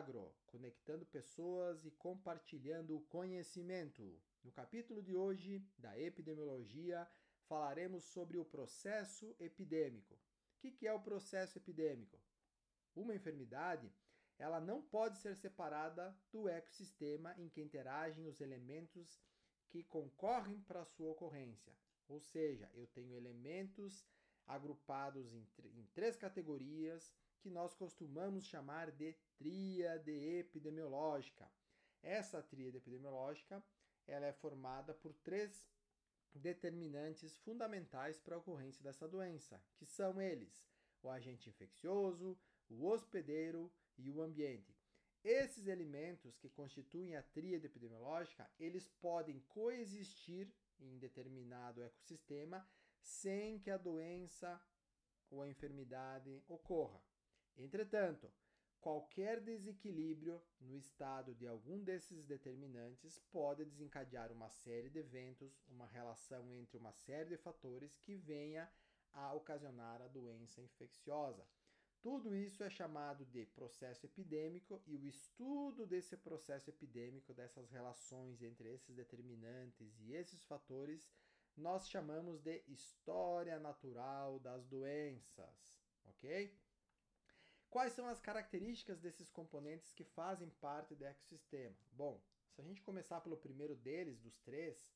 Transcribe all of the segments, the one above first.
Eduagro, conectando pessoas e compartilhando conhecimento. No capítulo de hoje da epidemiologia, falaremos sobre o processo epidêmico. O que é o processo epidêmico? Uma enfermidade ela não pode ser separada do ecossistema em que interagem os elementos que concorrem para sua ocorrência. Ou seja, eu tenho elementos agrupados em, em três categorias que nós costumamos chamar de tríade epidemiológica. Essa tríade epidemiológica ela é formada por três determinantes fundamentais para a ocorrência dessa doença, que são eles: o agente infeccioso, o hospedeiro e o ambiente. Esses elementos que constituem a tríade epidemiológica, eles podem coexistir em determinado ecossistema sem que a doença ou a enfermidade ocorra. Entretanto, qualquer desequilíbrio no estado de algum desses determinantes pode desencadear uma série de eventos, uma relação entre uma série de fatores que venha a ocasionar a doença infecciosa. Tudo isso é chamado de processo epidêmico e o estudo desse processo epidêmico, dessas relações entre esses determinantes e esses fatores, nós chamamos de história natural das doenças, ok? Quais são as características desses componentes que fazem parte do ecossistema? Bom, se a gente começar pelo primeiro deles, dos três,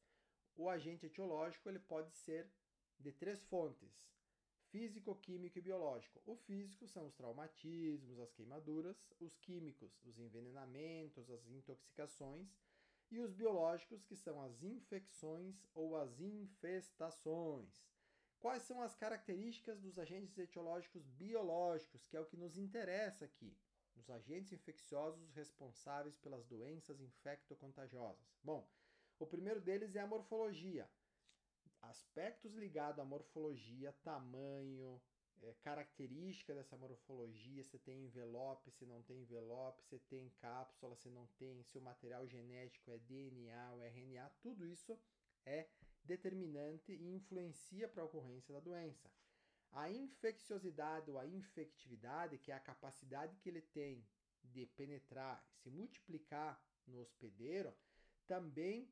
o agente etiológico ele pode ser de três fontes: físico, químico e biológico. O físico são os traumatismos, as queimaduras, os químicos, os envenenamentos, as intoxicações e os biológicos, que são as infecções ou as infestações. Quais são as características dos agentes etiológicos biológicos, que é o que nos interessa aqui? Os agentes infecciosos responsáveis pelas doenças infectocontagiosas. Bom, o primeiro deles é a morfologia. Aspectos ligados à morfologia, tamanho, é, característica dessa morfologia, se tem envelope, se não tem envelope, se tem cápsula, se não tem, se o material genético é DNA ou RNA, tudo isso é determinante e influencia para a ocorrência da doença. A infecciosidade ou a infectividade, que é a capacidade que ele tem de penetrar, se multiplicar no hospedeiro, também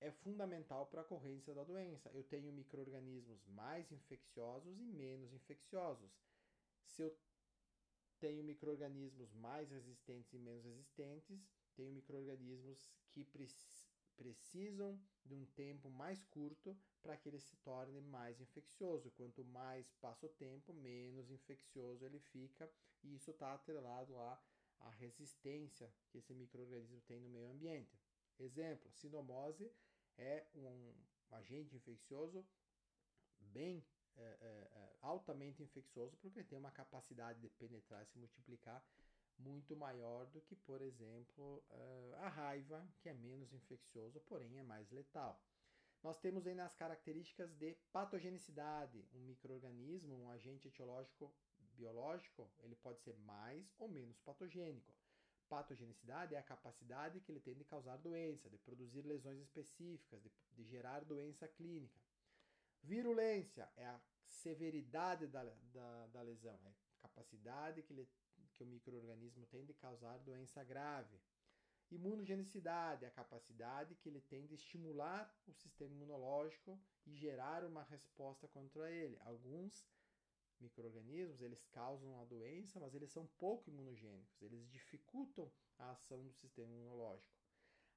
é fundamental para a ocorrência da doença. Eu tenho micro-organismos mais infecciosos e menos infecciosos. Se eu tenho micro-organismos mais resistentes e menos resistentes, tenho micro-organismos que pre precisam de um tempo mais curto para que ele se torne mais infeccioso. Quanto mais passa o tempo, menos infeccioso ele fica, e isso está atrelado à, à resistência que esse microorganismo tem no meio ambiente. Exemplo, sinomose é um agente infeccioso bem é, é, é, altamente infeccioso porque ele tem uma capacidade de penetrar e se multiplicar muito maior do que, por exemplo, é, a raiva, que é menos infeccioso, porém é mais letal. Nós temos aí nas características de patogenicidade, um microorganismo, um agente etiológico biológico, ele pode ser mais ou menos patogênico. Patogenicidade é a capacidade que ele tem de causar doença, de produzir lesões específicas, de, de gerar doença clínica. Virulência é a severidade da, da, da lesão, é a capacidade que, ele, que o microorganismo tem de causar doença grave. Imunogenicidade é a capacidade que ele tem de estimular o sistema imunológico e gerar uma resposta contra ele. Alguns microorganismos, eles causam a doença, mas eles são pouco imunogênicos, eles dificultam a ação do sistema imunológico.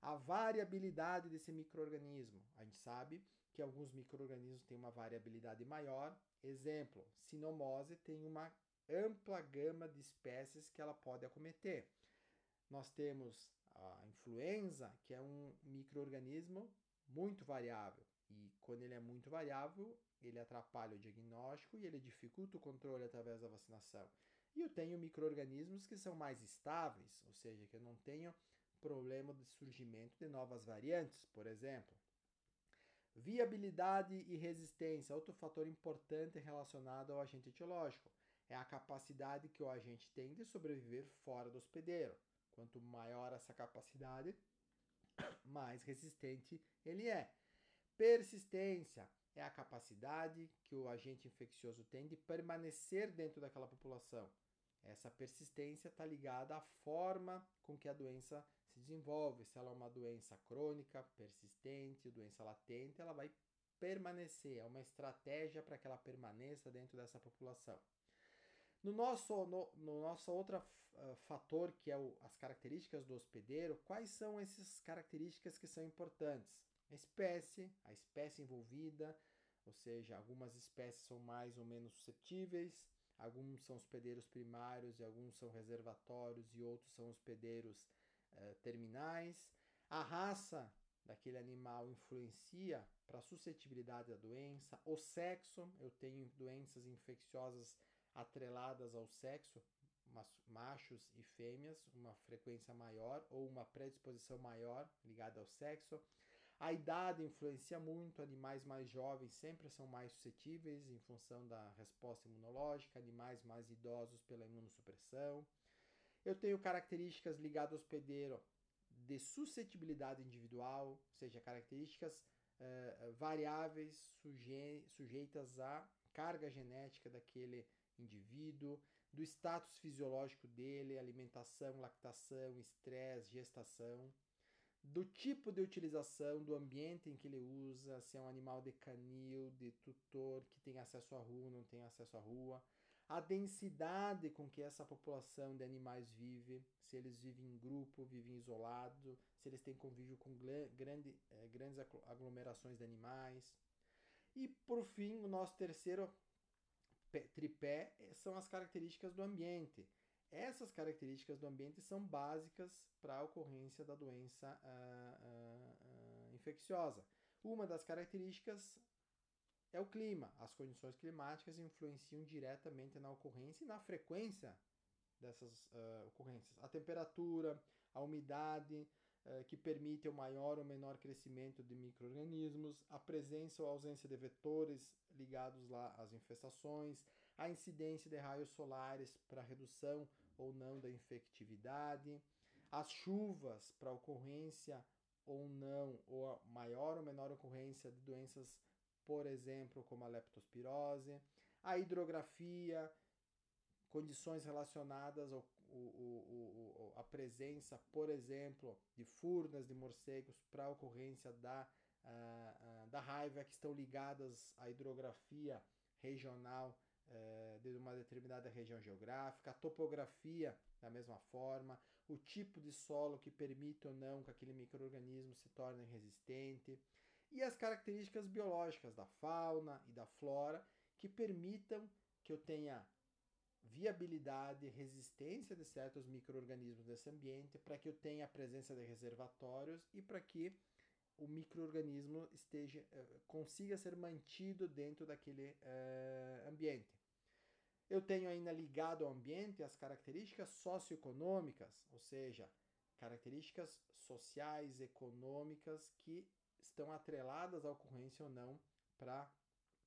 A variabilidade desse microorganismo, a gente sabe que alguns microorganismos têm uma variabilidade maior. Exemplo, sinomose tem uma ampla gama de espécies que ela pode acometer. Nós temos a influenza, que é um microorganismo muito variável. E quando ele é muito variável, ele atrapalha o diagnóstico e ele dificulta o controle através da vacinação. E eu tenho micro-organismos que são mais estáveis, ou seja, que eu não tenho problema de surgimento de novas variantes, por exemplo. Viabilidade e resistência, outro fator importante relacionado ao agente etiológico, é a capacidade que o agente tem de sobreviver fora do hospedeiro. Quanto maior essa capacidade, mais resistente ele é. Persistência, é a capacidade que o agente infeccioso tem de permanecer dentro daquela população. Essa persistência está ligada à forma com que a doença se desenvolve. Se ela é uma doença crônica, persistente, doença latente, ela vai permanecer. É uma estratégia para que ela permaneça dentro dessa população. No nosso, no, no nosso outro uh, fator, que é o, as características do hospedeiro, quais são essas características que são importantes? Espécie, a espécie envolvida, ou seja, algumas espécies são mais ou menos suscetíveis, alguns são hospedeiros primários e alguns são reservatórios e outros são hospedeiros uh, terminais. A raça daquele animal influencia para a suscetibilidade da doença. O sexo, eu tenho doenças infecciosas atreladas ao sexo, machos e fêmeas, uma frequência maior ou uma predisposição maior ligada ao sexo. A idade influencia muito, animais mais jovens sempre são mais suscetíveis em função da resposta imunológica, animais mais idosos pela imunossupressão. Eu tenho características ligadas ao hospedeiro de suscetibilidade individual, ou seja, características uh, variáveis suje sujeitas à carga genética daquele indivíduo, do status fisiológico dele, alimentação, lactação, estresse, gestação, do tipo de utilização, do ambiente em que ele usa, se é um animal de canil, de tutor, que tem acesso à rua, não tem acesso à rua, a densidade com que essa população de animais vive, se eles vivem em grupo, vivem isolado, se eles têm convívio com grande, eh, grandes aglomerações de animais. E por fim, o nosso terceiro tripé eh, são as características do ambiente. Essas características do ambiente são básicas para a ocorrência da doença uh, uh, uh, infecciosa. Uma das características é o clima. As condições climáticas influenciam diretamente na ocorrência e na frequência dessas ocorrências. A temperatura, a umidade, eh, que permite o maior ou menor crescimento de micro-organismos, a presença ou ausência de vetores ligados lá às infestações, a incidência de raios solares para redução ou não da infectividade, as chuvas para ocorrência ou não, ou maior ou menor ocorrência de doenças, por exemplo, como a leptospirose, a hidrografia, condições relacionadas ao a presença, por exemplo, de furnas de morcegos para ocorrência da, uh, uh, da raiva que estão ligadas à hidrografia regional uh, de uma determinada região geográfica, a topografia da mesma forma, o tipo de solo que permite ou não que aquele microorganismo se torne resistente e as características biológicas da fauna e da flora que permitam que eu tenha viabilidade e resistência de certos micro-organismos nesse ambiente para que eu tenha a presença de reservatórios e para que o microorganismo esteja uh, consiga ser mantido dentro daquele uh, ambiente. Eu tenho ainda ligado ao ambiente as características socioeconômicas, ou seja, características sociais, econômicas que estão atreladas à ocorrência ou não para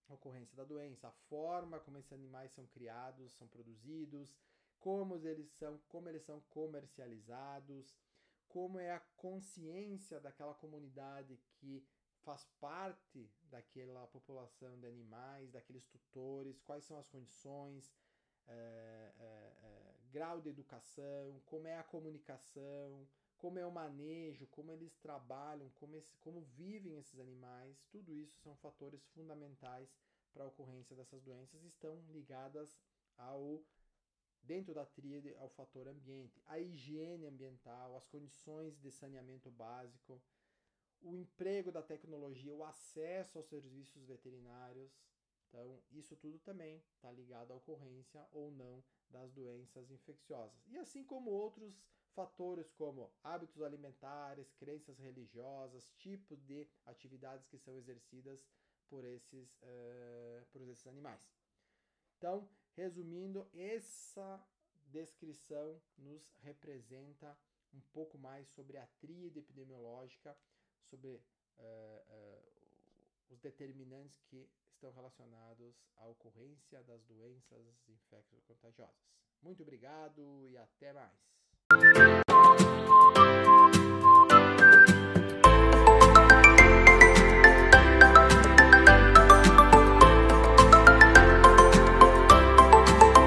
ocorrência da doença, a forma como esses animais são criados, são produzidos, como eles são, como eles são comercializados, como é a consciência daquela comunidade que faz parte daquela população de animais, daqueles tutores, quais são as condições, é, é, é, grau de educação, como é a comunicação, como é o manejo, como eles trabalham, como, esse, como vivem esses animais, tudo isso são fatores fundamentais para a ocorrência dessas doenças e estão ligadas ao dentro da tríade ao fator ambiente, a higiene ambiental, as condições de saneamento básico, o emprego da tecnologia, o acesso aos serviços veterinários. Então, isso tudo também está ligado à ocorrência ou não das doenças infecciosas. E assim como outros fatores como hábitos alimentares, crenças religiosas, tipos de atividades que são exercidas por esses, uh, por esses animais. Então, resumindo, essa descrição nos representa um pouco mais sobre a tríade epidemiológica, sobre uh, uh, os determinantes que estão relacionados à ocorrência das doenças infecto-contagiosas. Muito obrigado e até mais!